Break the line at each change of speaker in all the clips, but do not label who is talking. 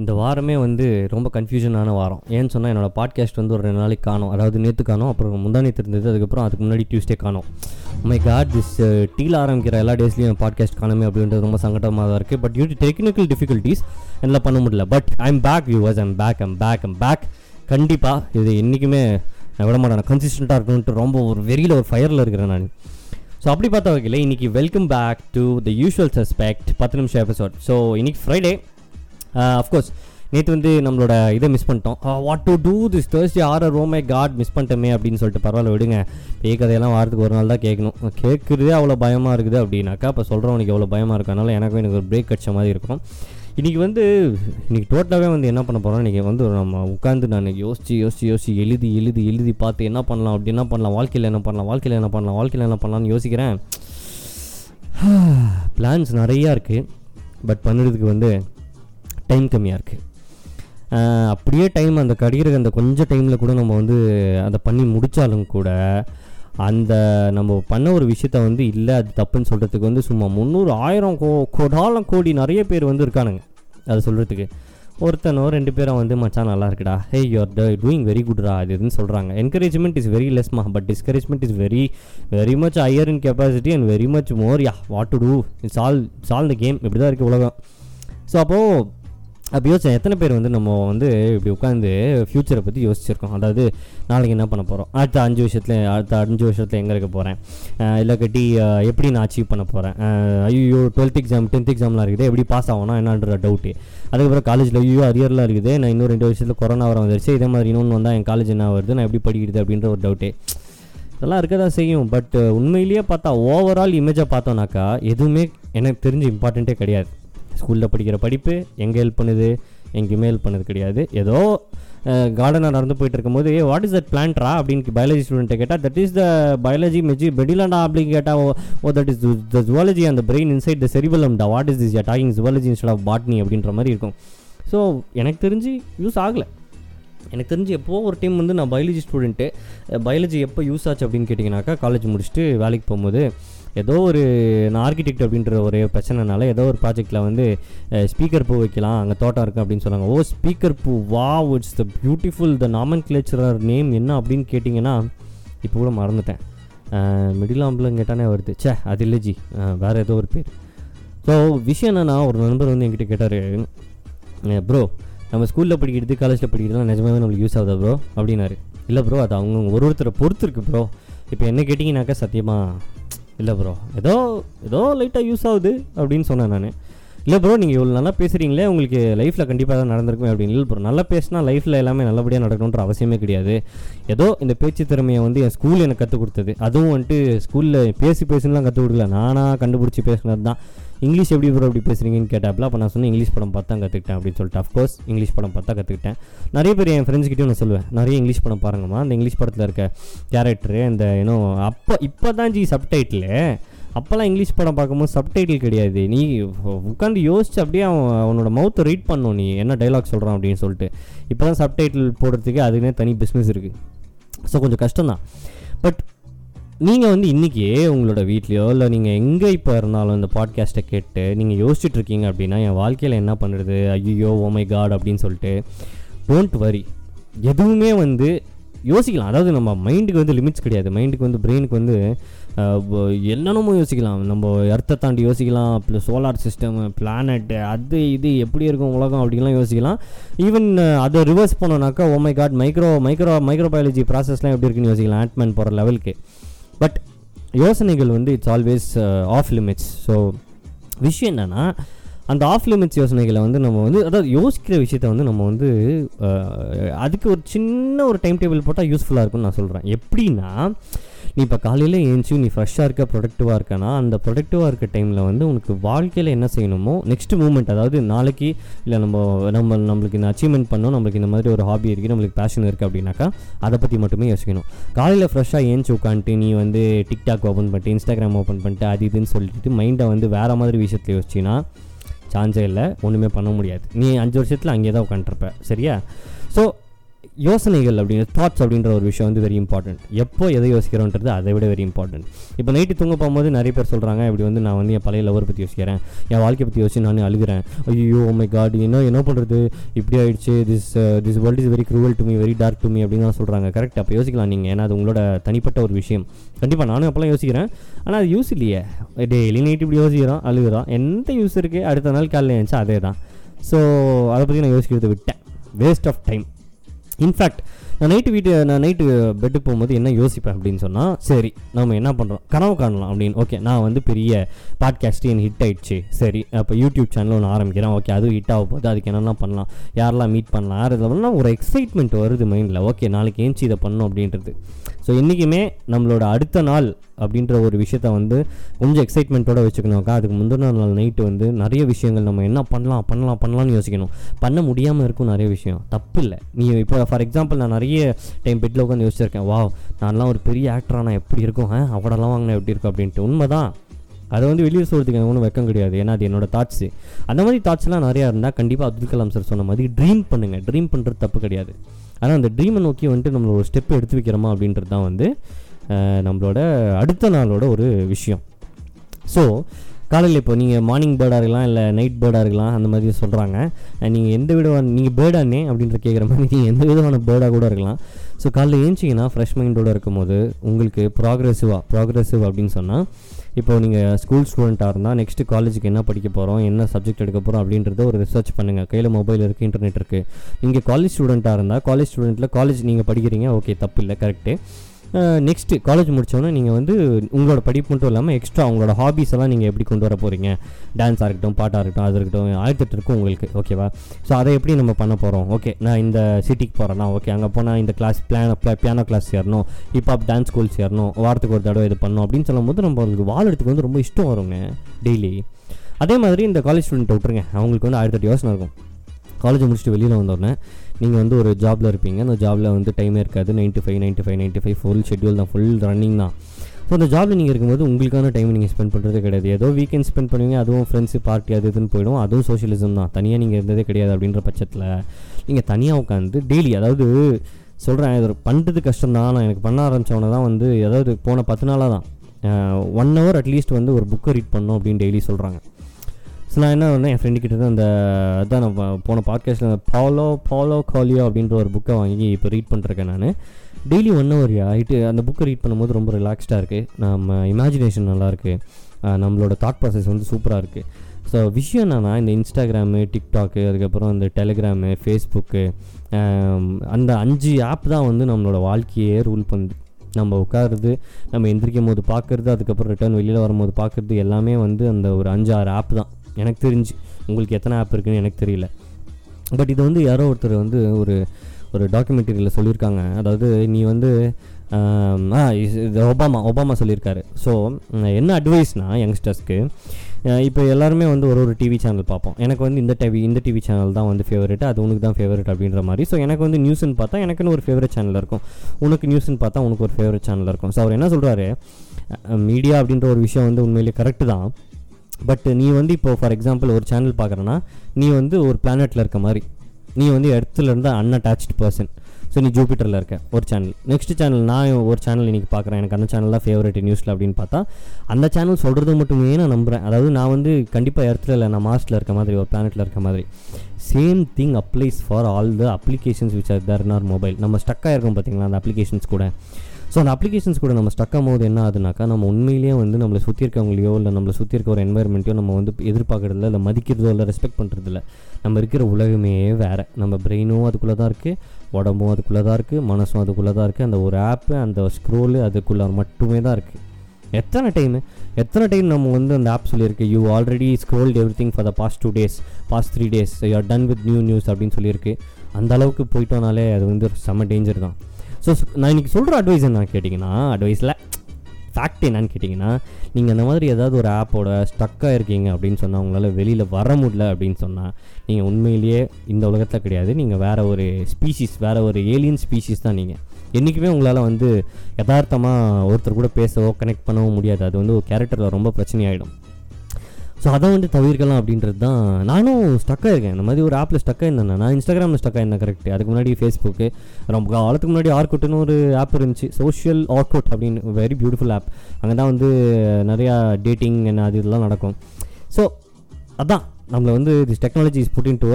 இந்த வாரமே வந்து ரொம்ப கன்ஃபியூஷனான வாரம். ஏன்னு சொன்னால் என்னோடய பாட்காஸ்ட் வந்து ஒரு ரெண்டு நாளைக்கு காணும். அதாவது நேற்று காணும் அப்புறம் முந்தானேத்து இருந்தது அதுக்கப்புறம் அதுக்கு முன்னாடி டியூஸ்டே காணும். மை காட் திஸ் டீல் ஆரம்பிக்கிற எல்லா டேஸ்லையும் பாட்காஸ்ட் காணுமே அப்படின்றது ரொம்ப சங்கடமாக தான் இருக்குது பட் யூ டெக்னிக்கல் டிஃபிகல்ட்டிஸ் எல்லாம் பண்ண முடியல. But I'm back viewers I'm back I'm back I'm back கண்டிப்பாக இது என்றைக்குமே நான் விட மாட்டேன். கன்சிஸ்டண்ட்டாக இருக்கணுன்ட்டு ரொம்ப ஒரு வெறியில் ஒரு ஃபயரில் இருக்கிறேன் நான். ஸோ அப்படி பார்த்த வகையில் இன்றைக்கி welcome back to the usual suspect பத்து நிமிஷம் எபிசோட் ஸோ இன்றைக்கி ஃப்ரைடே Uh, அஃப்கோர்ஸ் நேற்று வந்து நம்மளோட இதை மிஸ் பண்ணிட்டோம். What to do this Thursday R ரோமே காட் மிஸ் பண்ணிட்டோமே அப்படின்னு சொல்லிட்டு பரவாயில்ல விடுங்க. பேய் கதையெல்லாம் வாரத்துக்கு ஒரு நாள் தான் கேட்கணும். கேட்குறதே அவ்வளோ பயமாக இருக்குது அப்படின்னாக்கா அப்போ சொல்கிறவனுக்கு எவ்வளோ பயமாக இருக்கனால எனக்கும் எனக்கு ஒரு பிரேக் கட்ச மாதிரி இருக்கும். இன்றைக்கி வந்து இன்றைக்கி டோட்டலாகவே வந்து என்ன பண்ண போகிறோம் இன்றைக்கி வந்து நம்ம உட்காந்து நான் யோசித்து யோசித்து யோசித்து எழுதி எழுதி எழுதி பார்த்து என்ன பண்ணலாம் அப்படி என்ன பண்ணலாம் வாழ்க்கையில் என்ன பண்ணலாம் வாழ்க்கையில் என்ன பண்ணலாம் வாழ்க்கையில் என்ன பண்ணலாம்னு யோசிக்கிறேன். பிளான்ஸ் நிறையா இருக்குது பட் பண்ணுறதுக்கு வந்து டைம் கம்மியாக இருக்குது அப்படியே டைம் அந்த கடிகிற அந்த கொஞ்சம் டைமில் கூட நம்ம வந்து அதை பண்ணி முடித்தாலும் கூட அந்த நம்ம பண்ண ஒரு விஷயத்த வந்து இல்லை அது தப்புன்னு சொல்கிறதுக்கு வந்து சும்மா முந்நூறு ஆயிரம் கோ கோடாலம் கோடி நிறைய பேர் வந்து இருக்கானுங்க. அதை சொல்கிறதுக்கு ஒருத்தனோ ரெண்டு பேரும் வந்து மச்சான் நல்லா இருக்குடா. Hey you are doing very குட்ரா அது இதுன்னு சொல்கிறாங்க encouragement is very லெஸ்மா but discouragement is very very much higher in capacity and very much more yeah what to do it's all it's all the game இப்படி தான் இருக்குது உலகம். So அப்போது அப்போ யோசிச்சேன் எத்தனை பேர் வந்து நம்ம வந்து இப்படி உட்காந்து ஃப்யூச்சரை பற்றி யோசிச்சிருக்கோம்? அதாவது நாளைக்கு என்ன பண்ண போகிறோம் அடுத்த அஞ்சு வருஷத்தில் அடுத்த அஞ்சு வருஷத்தில் எங்கே இருக்க போகிறேன் இல்லை கட்டி எப்படி நான் அச்சீவ் பண்ண போகிறேன் ஐயோ டுவெல்த் எக்ஸாம் டென்த் எக்ஸாம்லாம் இருக்குது. எப்படி பாஸ் ஆகணும் என்னன்ற டவுட்டு அதுக்கப்புறம் காலேஜில் ஐயோ அரியர்லாம் இருக்குது. நான் இன்னும் ரெண்டு வருஷத்தில் கொரோனா வர வந்துருச்சு. இதே மாதிரி இன்னொன்று வந்தால் என் காலேஜ் என்ன வருது? நான் எப்படி படிக்கிறது அப்படின்ற ஒரு டவுட்டு இதெல்லாம் இருக்க தான் செய்யும். பட் உண்மையிலேயே பார்த்தா ஓவரால் இமேஜை பார்த்தோன்னாக்கா எதுவுமே எனக்கு தெரிஞ்சு இம்பார்ட்டண்ட்டே கிடையாது. ஸ்கூலில் படிக்கிற படிப்பு எங்கே ஹெல்ப் பண்ணுது? எங்கேயுமே ஹெல்ப் பண்ணது கிடையாது. ஏதோ கார்டனாக நடந்து போயிட்டு இருக்கும்போது வாட் இஸ் தட் பிளான்ட்ரா அப்படின்னு பயாலஜி ஸ்டூடெண்ட்டை கேட்டால் தட் இஸ் த பயாலஜி மெஜி பெடிலாண்டா அப்படின்னு கேட்டால் oh that is the zoology அந்த brain inside the செரிபலம்டா what is this talking zoology instead of botany அப்படின்ற மாதிரி இருக்கும். ஸோ எனக்கு தெரிஞ்சு யூஸ் ஆகலை. எனக்கு தெரிஞ்சு எப்போ ஒரு டைம் வந்து நான் பயாலஜி ஸ்டூடெண்ட்டு பயாலஜி எப்போ யூஸ் ஆச்சு அப்படின்னு கேட்டிங்கனாக்கா காலேஜ் முடிச்சுட்டு வேலைக்கு போகும்போது ஏதோ ஒரு நான் ஆர்கிடெக்ட் அப்படின்ற ஒரு பிரச்சனைனால ஏதோ ஒரு ப்ராஜெக்டில் வந்து ஸ்பீக்கர் பூ வைக்கலாம் அங்கே தோட்டம் இருக்குது அப்படின்னு சொன்னாங்க. ஓ ஸ்பீக்கர் பூ வா it's the beautiful the nomenclature name என்ன அப்படின்னு கேட்டிங்கன்னா இப்போ கூட மறந்துட்டேன். மிடில் ஆம்பிளம் கேட்டானே வருது. சே அது இல்லை ஜி. வேறு ஏதோ ஒரு பேர். ஸோ விஷயம் என்னென்னா ஒரு நண்பர் வந்து என்கிட்ட கேட்டார். ப்ரோ நம்ம ஸ்கூலில் படிக்கிறது காலேஜில் படிக்கிறதுலாம் நிஜமாவே நம்மளுக்கு யூஸ் ஆகுதா ப்ரோ அப்படின்னாரு. இல்லை ப்ரோ அது அவங்க ஒரு ஒருத்தரை பொறுத்து இருக்குது ப்ரோ இப்போ என்ன கேட்டிங்கனாக்கா சத்தியமாக இல்லை ப்ரோ ஏதோ ஏதோ லைட்டாக யூஸ் ஆகுது அப்படின்னு சொன்னேன் நான். இல்லை ப்ரோ நீங்கள் இவ்வளோ நல்லா பேசுகிறீங்களே உங்களுக்கு லைஃப்பில் கண்டிப்பாக தான் நடந்திருக்கும் அப்படின்னு. இல்லை ப்ரோ நல்லா பேசினா லைஃப்பில் எல்லாமே நல்லபடியாக நடக்கணுன்ற அவசியமே கிடையாது. ஏதோ இந்த பேச்சு திறமையை வந்து என் ஸ்கூல் எனக்கு கற்றுக் கொடுத்தது. அதுவும் வந்துட்டு ஸ்கூலில் பேசி பேசுலாம் கற்றுக் கொடுக்கல. நானாக கண்டுபிடிச்சி பேசுனது தான். இங்கிலீஷ் எப்படி ப்ரோ அப்படி பேசுகிறீங்கன்னு கேட்டாப்பில் அப்போ நான் சொன்னேன் இங்கிலீஷ் படம் பார்த்தா கற்றுக்கிட்டேன் அப்படின்னு சொல்லிட்டு. அஃப்கோர்ஸ் இங்கிலீஷ் படம் பார்த்தா கற்றுக்கிட்டேன் நிறைய பேர் என் ஃப்ரெண்ட்ஸ்கிட்டையும் நான் சொல்லுவேன் நிறைய இங்கிலீஷ் படம் பாருங்கம்மா. அந்த இங்கிலீஷ் படத்தில் இருக்க கேரக்டரு அந்த ஏன்னோ அப்போ இப்போ தான் ஜி சப்டைட்டில் அப்போல்லாம் இங்கிலீஷ் படம் பார்க்கும்போது சப்டைட்டில் கிடையாது. நீ உட்காந்து யோசிச்சு அப்படியே அவன் அவனோட மவுத்தை ரீட் பண்ணும் நீ. என்ன டைலாக் சொல்கிறான் அப்படின்னு சொல்லிட்டு. இப்போ தான் சப்டைட்டில் போடுறதுக்கு அதுக்குன்னே தனி பிஸ்னஸ் இருக்குது ஸோ கொஞ்சம் கஷ்டம்தான். பட் நீங்கள் வந்து இன்றைக்கி உங்களோட வீட்லேயோ இல்லை நீங்கள் எங்கே இப்போ இருந்தாலும் இந்த பாட்காஸ்ட்டை கேட்டு நீங்கள் யோசிச்சுட்ருக்கீங்க அப்படின்னா என் வாழ்க்கையில் என்ன பண்ணுறது? ஐயோ ஓமை காட் அப்படின்னு சொல்லிட்டு டோன்ட் வரி எதுவுமே வந்து யோசிக்கலாம். அதாவது நம்ம மைண்டுக்கு வந்து லிமிட்ஸ் கிடையாது. மைண்டுக்கு வந்து பிரெயினுக்கு வந்து என்னென்னமோ யோசிக்கலாம். நம்ம எர்த்தை தாண்டி யோசிக்கலாம். ப்ளஸ் சோலார் சிஸ்டம் பிளானட்டு அது இது எப்படி இருக்கும் உலகம் அப்படின்லாம் யோசிக்கலாம். ஈவன் அதை reverse பண்ணோன்னாக்கா oh my god micro micro microbiology ப்ராசஸ்லாம் எப்படி இருக்குன்னு யோசிக்கலாம். ஆட்மேன் போகிற லெவலுக்கு பட் யோசனைகள் வந்து it's always of limits so விஷயம் என்னென்னா அந்த ஆஃப் லிமிட்ஸ் யோசனைகளை வந்து நம்ம வந்து அதாவது யோசிக்கிற விஷயத்த வந்து நம்ம வந்து அதுக்கு ஒரு சின்ன ஒரு டைம் டேபிள் போட்டால் யூஸ்ஃபுல்லாக இருக்கும்னு நான் சொல்கிறேன் எப்படின்னா நீ இப்போ காலையில் ஏஞ்சி நீ ஃப்ரெஷ்ஷாக இருக்க ப்ரொடக்டிவாக இருக்கனா அந்த ப்ரொடக்டிவாக இருக்க டைமில் வந்து உனக்கு வாழ்க்கையில் என்ன செய்யணுமோ நெக்ஸ்ட் மூமெண்ட் அதாவது நாளைக்கு இல்லை நம்ம நம்ம நம்மளுக்கு இந்த அச்சீவ்மெண்ட் பண்ணோம் நம்மளுக்கு இந்த மாதிரி ஒரு ஹாபி இருக்குது நம்மளுக்கு பேஷன் இருக்குது அப்படின்னாக்கா அதை பற்றி மட்டுமே யோசிக்கணும். காலையில் ஃப்ரெஷ்ஷாக ஏஞ்சி உட்காந்துட்டு நீ வந்து டிக்டாக் ஓப்பன் பண்ணிட்டு இன்ஸ்டாகிராம் ஓப்பன் பண்ணிட்டு அது இதுன்னு சொல்லிட்டு மைண்டை வந்து வேறு மாதிரி விஷயத்தில் யோசிச்சின்னா சான்ஸே இல்லை. ஒன்றுமே பண்ண முடியாது. நீ அஞ்சு வருஷத்தில் அங்கேயே தான் உட்காந்துருப்ப சரியா? ஸோ யோசனைகள் அப்படிங்கிற தாட்ஸ் அப்படின்ற ஒரு விஷயம் வந்து வெரி இம்பார்ட்டண்ட் எப்போ எதை யோசிக்கிறோன்றது அதை விட வெரி இம்பார்ட்டன்ட் இப்போ நைட்டு தூங்க போகும்போது நிறைய பேர் சொல்கிறாங்க இப்படி வந்து நான் வந்து என் பழைய லவர் பற்றி யோசிக்கிறேன். என் வாழ்க்கை பற்றி யோசிச்சு நான் அழுகிறேன். ஐயோ மை காட் என்ன என்ன பண்ணுறது இப்படி ஆயிடுச்சு. This this world is very cruel to me very dark to me அப்படின்னு தான் சொல்கிறாங்க கரெக்ட் அப்போ யோசிக்கலாம் நீங்கள் ஏன்னா அது உங்களோட தனிப்பட்ட ஒரு விஷயம். கண்டிப்பாக நானும் அப்போலாம் யோசிக்கிறேன். ஆனால் அது யூஸ் இல்லையே. டெய்லி நைட் இப்படி யோசிக்கிறோம் அழுகிறோம். எந்த யூஸ் இருக்குது அடுத்த நாள் காலையில் எழுந்துச்சா அதே தான் ஸோ அதை பற்றி நான் யோசிக்கிறத விட்டேன். Waste of time In fact, நான் நைட்டு வீட்டு நான் நைட்டு பெட்டுக்கு போகும்போது என்ன யோசிப்பேன் அப்படின்னு சொன்னால் சரி நம்ம என்ன பண்ணுறோம் கனவு காணலாம் அப்படின்னு. ஓகே நான் வந்து பெரிய பாட்காஸ்ட்டு என் ஹிட் ஆயிடுச்சு? சரி அப்போ யூடியூப் சேனல் ஒன்று ஆரம்பிக்கிறேன். ஓகே அதுவும் ஹிட் ஆக போகுது. அதுக்கு என்னென்ன பண்ணலாம்? யாரெல்லாம் மீட் பண்ணலாம்? யார் இதில் பண்ணலாம் ஒரு எக்ஸைட்மெண்ட் வருது மைண்டில் ஓகே நாளைக்கு ஏஞ்சி இதை பண்ணோம் அப்படின்றது. ஸோ இன்றைக்குமே நம்மளோட அடுத்த நாள் அப்படின்ற ஒரு விஷயத்த வந்து கொஞ்சம் எக்ஸைட்மெண்ட்டோடு வச்சுக்கணும்க்கா அதுக்கு முந்தின நாள் நைட்டு வந்து நிறைய விஷயங்கள் நம்ம என்ன பண்ணலாம் பண்ணலாம் பண்ணலாம்னு யோசிக்கணும். பண்ண முடியாமல் இருக்கும் நிறைய விஷயம். தப்பு இல்லை. நீ இப்போ ஃபார் எக்ஸாம்பிள் நான் நிறைய டைம் பெட்டில் உட்காந்து யோசிச்சிருக்கேன். வா நான்லாம் ஒரு பெரிய ஆக்டராக நான் எப்படி இருக்கும்? அவடெல்லாம் வாங்கினா எப்படி இருக்கும்? அப்படின்ட்டு. உண்மைதான். அதை வந்து வெளியே சொல்கிறதுக்கு எனக்கு ஒன்றும் வெக்கம் கிடையாது. ஏன்னா அது என்னோட தாட்ஸு அந்த மாதிரி தாட்ஸ்லாம் நிறையா இருந்தால் கண்டிப்பாக அப்துல் கலாம் சார் சொன்ன மாதிரி ட்ரீம் பண்ணுங்கள் ட்ரீம் பண்ணுறது தப்பு கிடையாது. ஆனால் அந்த ட்ரீமை நோக்கி வந்துட்டு நம்மளோட ஒரு ஸ்டெப் எடுத்து வைக்கிறோமா அப்படின்றது தான் வந்து நம்மளோட அடுத்த நாளோட ஒரு விஷயம். ஸோ காலையில் இப்போ நீங்கள் மார்னிங் பேர்டாக இருக்கலாம் இல்லை நைட் பேர்டாக இருக்கலாம் அந்த மாதிரி சொல்கிறாங்க நீங்கள் எந்த விதமான நீங்கள் பேர்டானே அப்படின்ற கேட்குற மாதிரி நீங்கள் எந்த விதமான பேர்டாக கூட இருக்கலாம். ஸோ காலைல ஏஞ்சிங்கன்னா ஃப்ரெஷ் மைண்டோட இருக்கும்போது உங்களுக்கு ப்ராக்ரெசிவாக ப்ராக்ரெசிவ் அப்படின்னு சொன்னால் இப்போ நீங்கள் ஸ்கூல் ஸ்டூடெண்ட்டாக இருந்தால் நெக்ஸ்ட்டு காலேஜுக்கு என்ன படிக்க போகிறோம் என்ன சப்ஜெக்ட் எடுக்க போகிறோம் அப்படின்றத ஒரு ரிசர்ச் பண்ணுங்கள் கையில் மொபைல் இருக்குது இன்டர்நெட் இருக்குது நீங்கள் காலேஜ் ஸ்டூடெண்ட்டாக இருந்தால் காலேஜ் ஸ்டூடெண்ட்டில் காலேஜ் நீங்கள் படிக்கிறீங்க ஓகே தப்பு இல்லை கரெக்டு நெக்ஸ்ட்டு காலேஜ் முடித்தோன்னே நீங்கள் வந்து உங்களோட படிப்பு மட்டும் இல்லாமல் எக்ஸ்ட்ரா உங்களோட ஹாபீஸ் எல்லாம் நீங்கள் எப்படி கொண்டு வர போகிறீங்க டான்ஸாக இருக்கட்டும் பாட்டாக இருக்கட்டும் அது இருக்கட்டும் ஆயிரத்தெட்டு இருக்கும் உங்களுக்கு ஓகேவா ஸோ அதை எப்படி நம்ம பண்ண போகிறோம் ஓகே நான் இந்த சிட்டிக்கு போகிறேன்னா ஓகே அங்கே போனால் இந்த கிளாஸ் பிளான பியானோ கிளாஸ் சேரணும் ஹிப்ஹாப் டான்ஸ் ஸ்கூல் சேரணும் வாரத்துக்கு ஒரு தடவை இது பண்ணணும் அப்படின்னு சொல்லும்போது நம்மளுக்கு வாழ்றதுக்கு வந்து ரொம்ப இஷ்டம் வருங்க டெய்லி அதே மாதிரி இந்த காலேஜ் ஸ்டூடெண்ட் விட்டுருங்க. அவங்களுக்கு வந்து ஆயிரத்தெட்டு யோசனை இருக்கும். காலேஜ் முடிச்சுட்டு வெளியில் வந்தோடனே நீங்கள் வந்து ஒரு ஜாபில் இருப்பீங்க. அந்த ஜாபில் வந்து டைமே இருக்காது. Ninety five ninety five ninety five full schedule தான். ஃபுல் ரன்னிங் தான். ஸோ அந்த ஜாபில் நீங்கள் இருக்கும்போது உங்களுக்கான டைம் நீங்கள் ஸ்பெண்ட் பண்ணுறது கிடையாது. ஏதோ வீக்கெண்ட் ஸ்பெண்ட் பண்ணுவீங்க அதுவும் ஃப்ரெண்ட்ஸு பார்ட்டி அது இதுன்னு போயிடும். அதுவும் சோஷியலிசம் தான். தனியாக நீங்கள் இருந்ததே கிடையாது அப்படின்ற பட்சத்தில் நீங்கள் தனியாக உட்காந்து டெய்லி அதாவது சொல்கிறேன் இது பண்ணுறது கஷ்டம் தான். நான் எனக்கு பண்ண ஆரம்பித்தவன தான் வந்து அதாவது போன பத்து நாளாக தான். ஒன் ஹவர் அட்லீஸ்ட் வந்து ஒரு புக்கை ரீட் பண்ணோம் அப்படின்னு டெய்லி சொல்கிறாங்க ஸோ நான் என்ன பண்ணேன்? என் ஃப்ரெண்டு கிட்ட தான் அந்த அதான் நான் போன பாட்காஸ்ட்டில் பாலோ பாலோ காலியோ அப்படின்ற ஒரு புக்கை வாங்கி இப்போ ரீட் பண்ணிருக்கேன் நான். டெய்லி ஒன் ஹவர் ஆகிட்டு அந்த புக்கை ரீட் பண்ணும்போது ரொம்ப ரிலாக்ஸ்டாக இருக்குது நம்ம இமேஜினேஷன் நல்லாயிருக்கு நம்மளோட தாட் ப்ராசஸ் வந்து சூப்பராக இருக்குது ஸோ விஷயம் என்னென்னா இந்த இன்ஸ்டாகிராமு டிக்டாக்கு அதுக்கப்புறம் இந்த டெலிகிராமு ஃபேஸ்புக்கு அந்த அஞ்சு ஆப் தான் வந்து நம்மளோட வாழ்க்கையே ரூல் பண்ணுது. நம்ம உட்காருறது நம்ம எந்திரிக்கும் போது பார்க்குறது அதுக்கப்புறம் ரிட்டர்ன் வெளியில் வரும்போது பார்க்குறது எல்லாமே வந்து அந்த ஒரு அஞ்சு ஆறு ஆப் தான். எனக்கு தெரிஞ்சு. உங்களுக்கு எத்தனை ஆப் இருக்குன்னு எனக்கு தெரியல. பட் இது வந்து யாரோ ஒருத்தர் வந்து ஒரு ஒரு டாக்குமெண்ட்ரியில் சொல்லியிருக்காங்க. அதாவது நீ வந்து ஆ இது இது ஒபாமா ஒபாமா சொல்லியிருக்காரு. ஸோ என்ன அட்வைஸ்னால் யங்ஸ்டர்ஸ்க்கு இப்போ எல்லாருமே வந்து ஒரு ஒரு டிவி சேனல் பார்ப்போம். எனக்கு வந்து இந்த டிவி இந்த டிவி சேனல் தான் வந்து ஃபேவரட் அது உனக்கு தான் ஃபேவரட் அப்படின்ற மாதிரி. ஸோ எனக்கு வந்து நியூஸ்ன்னு பார்த்தா எனக்குன்னு ஒரு ஃபேவரட் சேனல் இருக்கும். உனக்கு நியூஸ்ன்னு பார்த்தா உனக்கு ஒரு ஃபேவரட் சேனல் இருக்கும். ஸோ அவர் என்ன சொல்கிறாரு மீடியா அப்படின்ற ஒரு விஷயம் வந்து உண்மையிலேயே கரெக்டு தான். பட் நீ வந்து இப்போ ஃபார் எக்ஸாம்பிள் ஒரு சேனல் பார்க்குறேன்னா நீ வந்து ஒரு பிளானெட்டில் இருக்க மாதிரி. நீ வந்து இடத்துல இருந்து அன்அட்டாச்டு பர்சன் ஸோ நீ ஜூபிட்டரில் இருக்க ஒரு சேனல் நெக்ஸ்ட் சேனல் நான் ஒரு சேனல் இன்றைக்கி பார்க்குறேன். எனக்கு அந்த சேனல் தான் ஃபேவரட் நியூஸில் அப்படின்னு பார்த்தா அந்த சேனல் சொல்கிறது மட்டுமே நான் நம்புகிறேன் அதாவது நான் வந்து கண்டிப்பாக இடத்துல இல்லை நான் மாஸ்டில் இருக்க மாதிரி ஒரு பிளானெட்டில் இருக்க மாதிரி. Same thing applies for all the applications which are there in our mobile நம்ம ஸ்டக்காக இருக்கோம் பார்த்தீங்களா அந்த அப்ளிகேஷன்ஸ் கூட. ஸோ அந்த அப்ளிகேஷன்ஸ் கூட நம்ம ஸ்டக் ஆகும்போது என்ன ஆகுதுனாக்கா நம்ம உண்மையிலேயே வந்து நம்மளை சுற்றி இருக்கவங்களையோ இல்லை நம்மளை சுற்றி இருக்க ஒரு என்வாயர்மெண்ட்டையோ நம்ம வந்து எதிர்பார்க்கறதில்ல இல்லை மதிக்கிறதோ இல்லை ரெஸ்பெக்ட் பண்ணுறதில்ல நம்ம இருக்கிற உலகமே வேறு. நம்ம பிரெயினும் அதுக்குள்ளே தான் இருக்குது உடம்பும் அதுக்குள்ளே தான் இருக்குது மனசும் அதுக்குள்ளே தான் இருக்குது அந்த ஒரு ஆப்பு அந்த ஸ்க்ரோலு அதுக்குள்ளே மட்டுமே தான் இருக்குது எத்தனை டைமு எத்தனை டைம் நம்ம வந்து அந்த ஆப் சொல்லியிருக்கு you already scrolled everything for the past two days past three days you are done with new news அப்படின்னு சொல்லியிருக்கு. அந்த அளவுக்கு போயிட்டோனாலே அது வந்து ஒரு செம்ம டேஞ்சர் தான். ஸோ நான் இன்றைக்கி சொல்கிற அட்வைஸ் என்ன கேட்டிங்கன்னா அட்வைஸில் ஃபேக்ட் என்னன்னு கேட்டிங்கன்னா நீங்கள் அந்த மாதிரி ஏதாவது ஒரு ஆப்போட ஸ்டக்காக இருக்கீங்க அப்படின்னு சொன்னால் உங்களால் வெளியில் வர முடியல அப்படின்னு சொன்னால் நீங்கள் உண்மையிலேயே இந்த உலகத்தில் கிடையாது. நீங்கள் வேறு ஒரு ஸ்பீஷிஸ் வேறு ஒரு ஏலியன் ஸ்பீஷிஸ் தான் நீங்கள் என்றைக்குமே உங்களால் வந்து யதார்த்தமாக ஒருத்தர் கூட பேசவோ கனெக்ட் பண்ணவோ முடியாது. அது வந்து ஒரு கேரக்டரில் ரொம்ப பிரச்சனையாயிடும். ஸோ அதை வந்து தவிர்க்கலாம் அப்படின்றது தான் நானும் ஸ்டக்காக இருக்கேன் இந்த மாதிரி ஒரு ஆப்பில் ஸ்டக்காக இருந்தேன் நான். இன்ஸ்டாகிராமில் ஸ்டக்காக இருந்தேன் கரெக்ட் அதுக்கு முன்னாடி ஃபேஸ்புக்கு ரொம்ப காலத்துக்கு முன்னாடி ஆர்குட்னு ஒரு ஆப் இருந்துச்சு. சோஷியல் ஆர்குட் அப்படின்னு வெரி பியூட்டிஃபுல் ஆப் அங்கே தான் வந்து நிறையா டேட்டிங் என்ன அது இதெல்லாம் நடக்கும். ஸோ அதான். நம்மளை வந்து this technology is putting to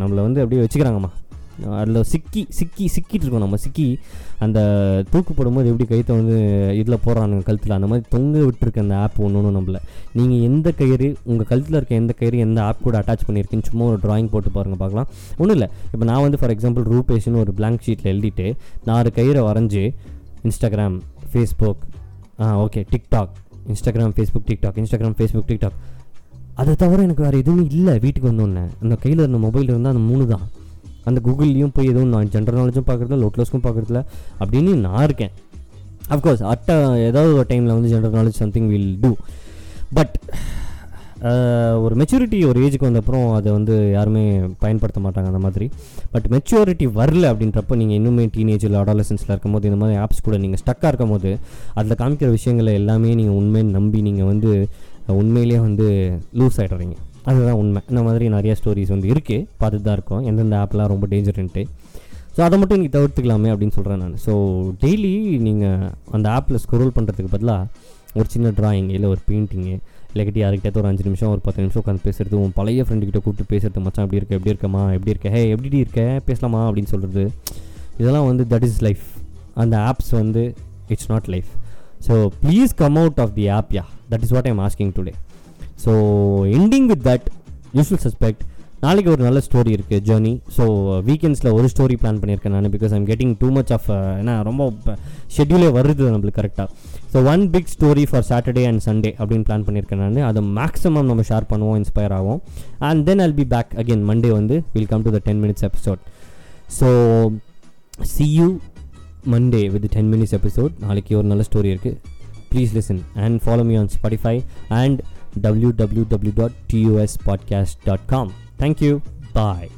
நம்மளை வந்து அப்படியே வச்சுக்கிறாங்கம்மா. அதில் சிக்கி சிக்கி சிக்கிட்டு இருக்கோம் நம்ம சிக்கி. அந்த தூக்கு போடும்போது எப்படி கைத்தை வந்து இதில் போகிறானுங்க கழுத்தில். அந்த மாதிரி தொங்க விட்டுருக்க அந்த ஆப் ஒன்று ஒன்று நம்மள. நீங்கள் எந்த கயிறு உங்கள் கழுத்தில் இருக்க எந்த கயிறு எந்த ஆப் கூட அட்டாச் பண்ணியிருக்கீன்னு சும்மா ஒரு ட்ராயிங் போட்டு பாருங்கள் பார்க்கலாம். ஒன்றும் இல்லை. இப்போ நான் வந்து ஃபார் எக்ஸாம்பிள் ரூபேஷ்னு ஒரு பிளாங்க் ஷீட்டில் எழுதிட்டு நாலு கயிறை வரைஞ்சி Instagram Facebook ah okay TikTok Instagram Facebook TikTok Instagram Facebook TikTok அதை தவிர எனக்கு வேறு எதுவுமே இல்லை வீட்டுக்கு வந்தோடனே அந்த கையில் இருந்த மொபைல் இருந்தால் அந்த மூணு தான் அந்த கூகுள்லேயும் போய் எதுவும் நான் ஜென்ரல் நாலேஜும் பார்க்குறதுல லோட்லஸ்க்கும் பார்க்குறதுல அப்படின்னு நான் இருக்கேன். அஃப்கோர்ஸ் அட்ட ஏதாவது ஒரு டைமில் வந்து general knowledge something will do but ஒரு மெச்சூரிட்டி ஒரு ஏஜுக்கு வந்தப்புறம் அதை வந்து யாருமே பயன்படுத்த மாட்டாங்க அந்த மாதிரி. பட் மெச்சூரிட்டி வரல அப்படின்றப்ப நீங்கள் இன்னுமே டீனேஜில் அடாலசன்ஸில் இருக்கும்போது இந்த மாதிரி ஆப்ஸ் கூட நீங்கள் ஸ்டக்காக இருக்கும் போது அதில் காமிக்கிற விஷயங்களை எல்லாமே நீங்கள் உண்மையை நம்பி நீங்கள் வந்து உண்மையிலேயே வந்து லூஸ் ஆகிடுறீங்க அதுதான் உண்மை. இந்த மாதிரி நிறைய ஸ்டோரிஸ் வந்து இருக்குது பார்த்துட்டு தான் இருக்கோம். எந்தெந்த ஆப்லாம் ரொம்ப டேஞ்சர்ன்ட்டு ஸோ அதை மட்டும் நீங்கள் தவிர்த்துக்கலாமே அப்படின்னு சொல்கிறேன் நான். ஸோ டெய்லி நீங்கள் அந்த ஆப்பில் ஸ்க்ரோல் பண்ணுறதுக்கு பதிலாக ஒரு சின்ன ட்ராயிங் இல்லை ஒரு பெயிண்டிங்கு இல்லாட்டி யாருக்கிட்ட ஒரு அஞ்சு நிமிஷம் ஒரு பத்து நிமிஷம் உட்காந்து பேசுறது உன் பழைய ஃப்ரெண்டுக்கிட்ட கூப்பிட்டு பேசுறது மச்சான் எப்படி இருக்க எப்படி இருக்கமா எப்படி இருக்க ஹே எப்படி இருக்க? பேசலாமா? அப்படின்னு சொல்கிறது இதெல்லாம் வந்து தட் இஸ் லைஃப் அந்த ஆப்ஸ் வந்து it's not life so please come out of the app yeah that is what I'm asking today so ending with that usual suspect நாளைக்கு ஒரு நல்ல ஸ்டோரி இருக்குது ஜேர்னி ஸோ வீக்கெண்ட்ஸில் ஒரு ஸ்டோரி பிளான் பண்ணியிருக்கேன் நான் because I'm getting too much of ஏன்னா ரொம்ப ஷெட்யூலே வருது நம்மளுக்கு கரெக்டாக so one big story for Saturday and Sunday அப்படின்னு பிளான் பண்ணியிருக்கேன் நான். அதை மேக்ஸிமம் நம்ம ஷேர் பண்ணுவோம் இன்ஸ்பயர் ஆகும் and then I'll be back again Monday வந்து will come to the ten minutes episode so see you Monday with ten minutes episode நாளைக்கு ஒரு நல்ல ஸ்டோரி இருக்குது please listen and follow me on Spotify and www.tuspodcast.com. Thank you. Bye.